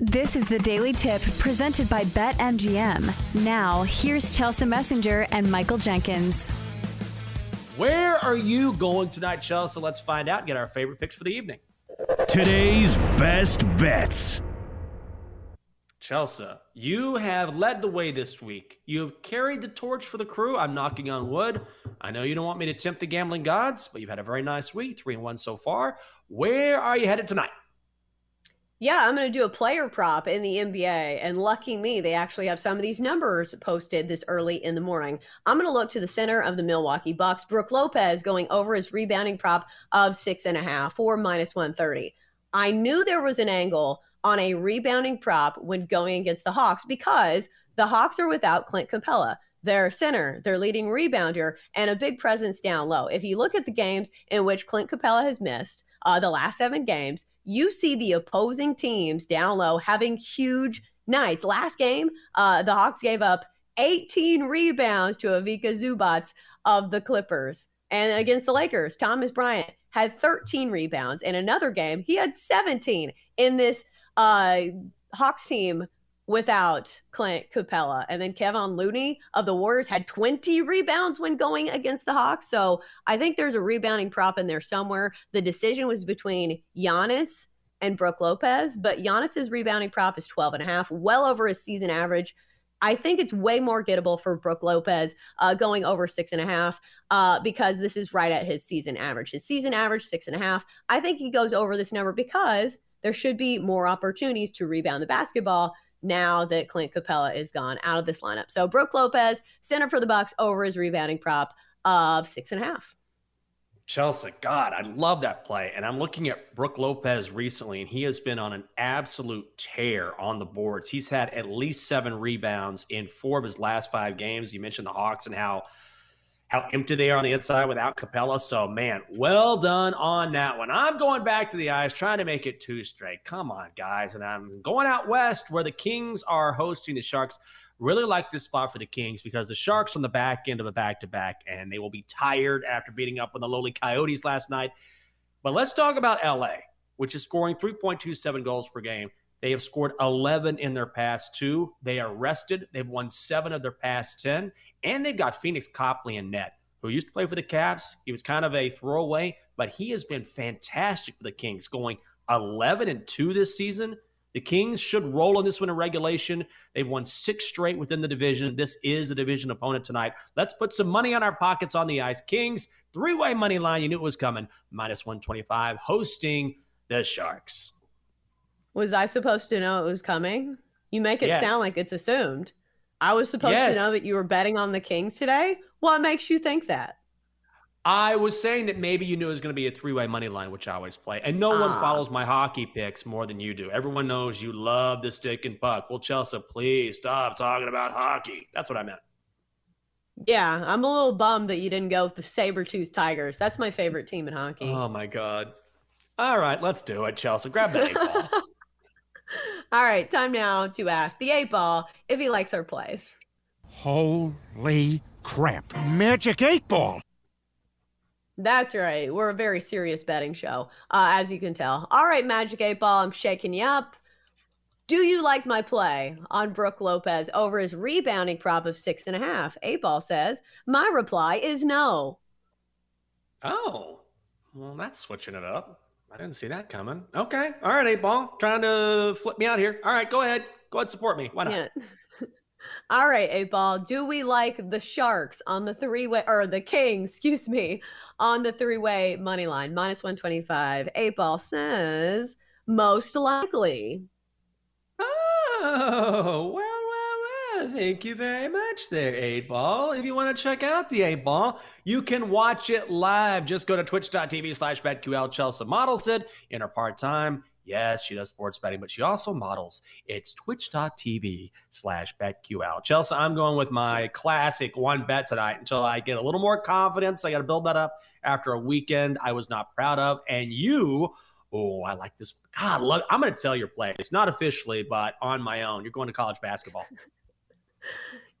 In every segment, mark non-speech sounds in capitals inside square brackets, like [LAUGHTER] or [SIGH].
This is the Daily Tip presented by BetMGM. Now, here's Chelsea Messenger and Michael Jenkins. Where are you going tonight, Chelsea? Let's find out and get our favorite picks for the evening. Today's best bets. Chelsea, you have led the way this week. You have carried the torch for the crew. I'm knocking on wood. I know you don't want me to tempt the gambling gods, but you've had a very nice week, three and one so far. Where are you headed tonight? Yeah, I'm going to do a player prop in the NBA. And lucky me, they actually have some of these numbers posted this early in the morning. I'm going to look to the center of the Milwaukee Bucks, Brook Lopez going over his rebounding prop of six and a half or minus 130. I knew there was an angle on a rebounding prop when going against the Hawks because the Hawks are without Clint Capela their center, their leading rebounder, and a big presence down low. If you look at the games in which Clint Capela has missed, uh, the last seven games, you see the opposing teams down low having huge nights. Last game, uh, the Hawks gave up 18 rebounds to Ivica Zubac of the Clippers. And against the Lakers, Thomas Bryant had 13 rebounds. In another game, he had 17 in this uh, Hawks team without Clint Capela. And then Kevon Looney of the Warriors had 20 rebounds when going against the Hawks. So I think there's a rebounding prop in there somewhere. The decision was between Giannis and Brook Lopez, but Giannis's rebounding prop is 12 and a half, well over his season average. I think it's way more gettable for Brook Lopez uh, going over six and a half uh, because this is right at his season average. His season average, six and a half. I think he goes over this number because there should be more opportunities to rebound the basketball now that Clint Capela is gone out of this lineup. So Brook Lopez, center for the Bucks, over his rebounding prop of six and a half. Chelsea, God, I love that play. And I'm looking at Brook Lopez recently, and he has been on an absolute tear on the boards. He's had at least seven rebounds in four of his last five games. You mentioned the Hawks and how how empty they are on the inside without Capela. So, man, well done on that one. I'm going back to the eyes, trying to make it two straight. Come on, guys. And I'm going out west where the Kings are hosting the Sharks. Really like this spot for the Kings because the Sharks on the back end of a back to back, and they will be tired after beating up on the lowly Coyotes last night. But let's talk about LA, which is scoring 3.27 goals per game. They have scored 11 in their past two. They are rested. They've won seven of their past 10. And they've got Pheonix Copley in net, who used to play for the Caps. He was kind of a throwaway, but he has been fantastic for the Kings, going 11 and 2 this season. The Kings should roll on this one in regulation. They've won six straight within the division. This is a division opponent tonight. Let's put some money on our pockets on the ice. Kings, three way money line. You knew it was coming. Minus 125, hosting the Sharks. Was I supposed to know it was coming? You make it yes. sound like it's assumed. I was supposed yes. to know that you were betting on the Kings today. What makes you think that? I was saying that maybe you knew it was going to be a three-way money line, which I always play. And no one ah. follows my hockey picks more than you do. Everyone knows you love the stick and puck. Well, Chelsea, please stop talking about hockey. That's what I meant. Yeah, I'm a little bummed that you didn't go with the Saber-Tooth Tigers. That's my favorite team in hockey. Oh my god. All right, let's do it, Chelsea. Grab that eight ball. [LAUGHS] All right, time now to ask the eight ball if he likes our plays. Holy crap. Magic eight ball. That's right. We're a very serious betting show, uh, as you can tell. All right, Magic 8 Ball, I'm shaking you up. Do you like my play on Brook Lopez over his rebounding prop of six and a half? Eight Ball says, My reply is no. Oh, well, that's switching it up. I didn't see that coming. Okay. All right, eight ball. Trying to flip me out here. All right, go ahead. Go ahead, support me. Why not? Yeah. [LAUGHS] All right, eight ball. Do we like the Sharks on the three way or the Kings, excuse me, on the three way money line? Minus 125. Eight ball says most likely. Oh, well Thank you very much there, 8 Ball. If you want to check out the 8 Ball, you can watch it live. Just go to twitch.tv slash BetQL. Chelsea models it in her part time. Yes, she does sports betting, but she also models. It's twitch.tv slash BetQL. Chelsea, I'm going with my classic one bet tonight until I get a little more confidence. I got to build that up after a weekend I was not proud of. And you, oh, I like this. God, look, I'm going to tell your play. It's not officially, but on my own. You're going to college basketball. [LAUGHS]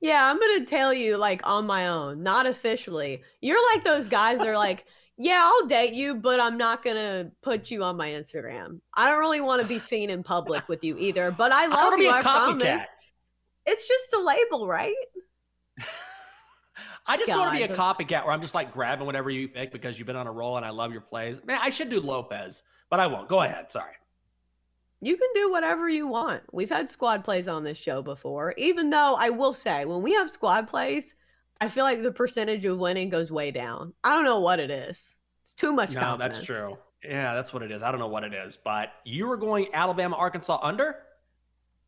Yeah, I'm gonna tell you like on my own, not officially. You're like those guys that are [LAUGHS] like, yeah, I'll date you, but I'm not gonna put you on my Instagram. I don't really want to be seen in [LAUGHS] public with you either. But I love I you. I promise. It's just a label, right? [LAUGHS] I just don't want to be a copycat where I'm just like grabbing whatever you pick because you've been on a roll and I love your plays. Man, I should do Lopez, but I won't. Go ahead. Sorry. You can do whatever you want. We've had squad plays on this show before, even though I will say when we have squad plays, I feel like the percentage of winning goes way down. I don't know what it is. It's too much No, confidence. that's true. Yeah, that's what it is. I don't know what it is, but you were going Alabama, Arkansas under?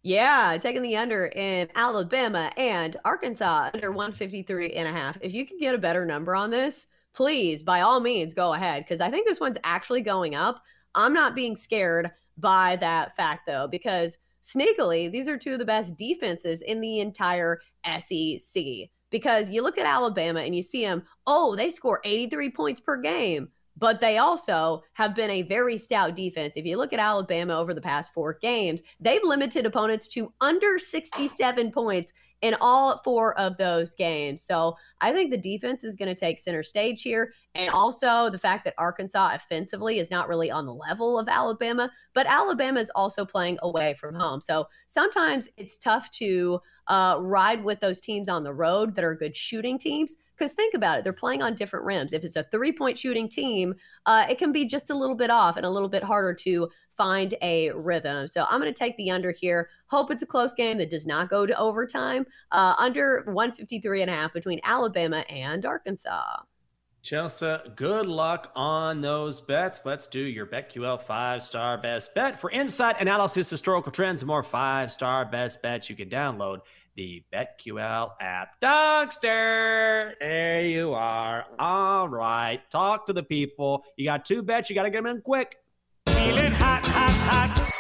Yeah, taking the under in Alabama and Arkansas under 153 and a half. If you can get a better number on this, please, by all means, go ahead because I think this one's actually going up. I'm not being scared by that fact though, because sneakily, these are two of the best defenses in the entire SEC. Because you look at Alabama and you see them, oh, they score 83 points per game but they also have been a very stout defense. If you look at Alabama over the past four games, they've limited opponents to under 67 points in all four of those games. So I think the defense is going to take center stage here. And also the fact that Arkansas offensively is not really on the level of Alabama, but Alabama is also playing away from home. So sometimes it's tough to uh, ride with those teams on the road that are good shooting teams. Because think about it, they're playing on different rims. If it's a three point shooting team, uh, it can be just a little bit off and a little bit harder to find a rhythm. So I'm going to take the under here. Hope it's a close game that does not go to overtime. Uh, under 153 and a half between Alabama and Arkansas. Chelsea, good luck on those bets. Let's do your BetQL five star best bet. For insight, analysis, historical trends, and more five star best bets, you can download the BetQL app. Donkster, there you are. All right. Talk to the people. You got two bets. You got to get them in quick. Feeling hot, hot, hot.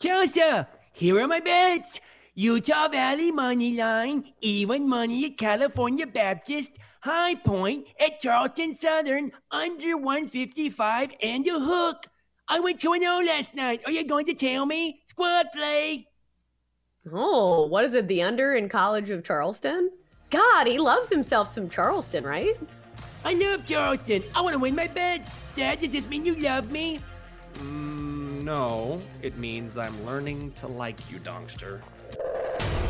Chelsea, here are my bets. Utah Valley money line, even money at California Baptist, High Point at Charleston Southern, under 155 and a hook. I went 2 0 last night. Are you going to tell me? Squad play. Oh, what is it? The under in College of Charleston? God, he loves himself some Charleston, right? I love Charleston. I want to win my bets. Dad, does this mean you love me? Mm, no, it means I'm learning to like you, Donkster.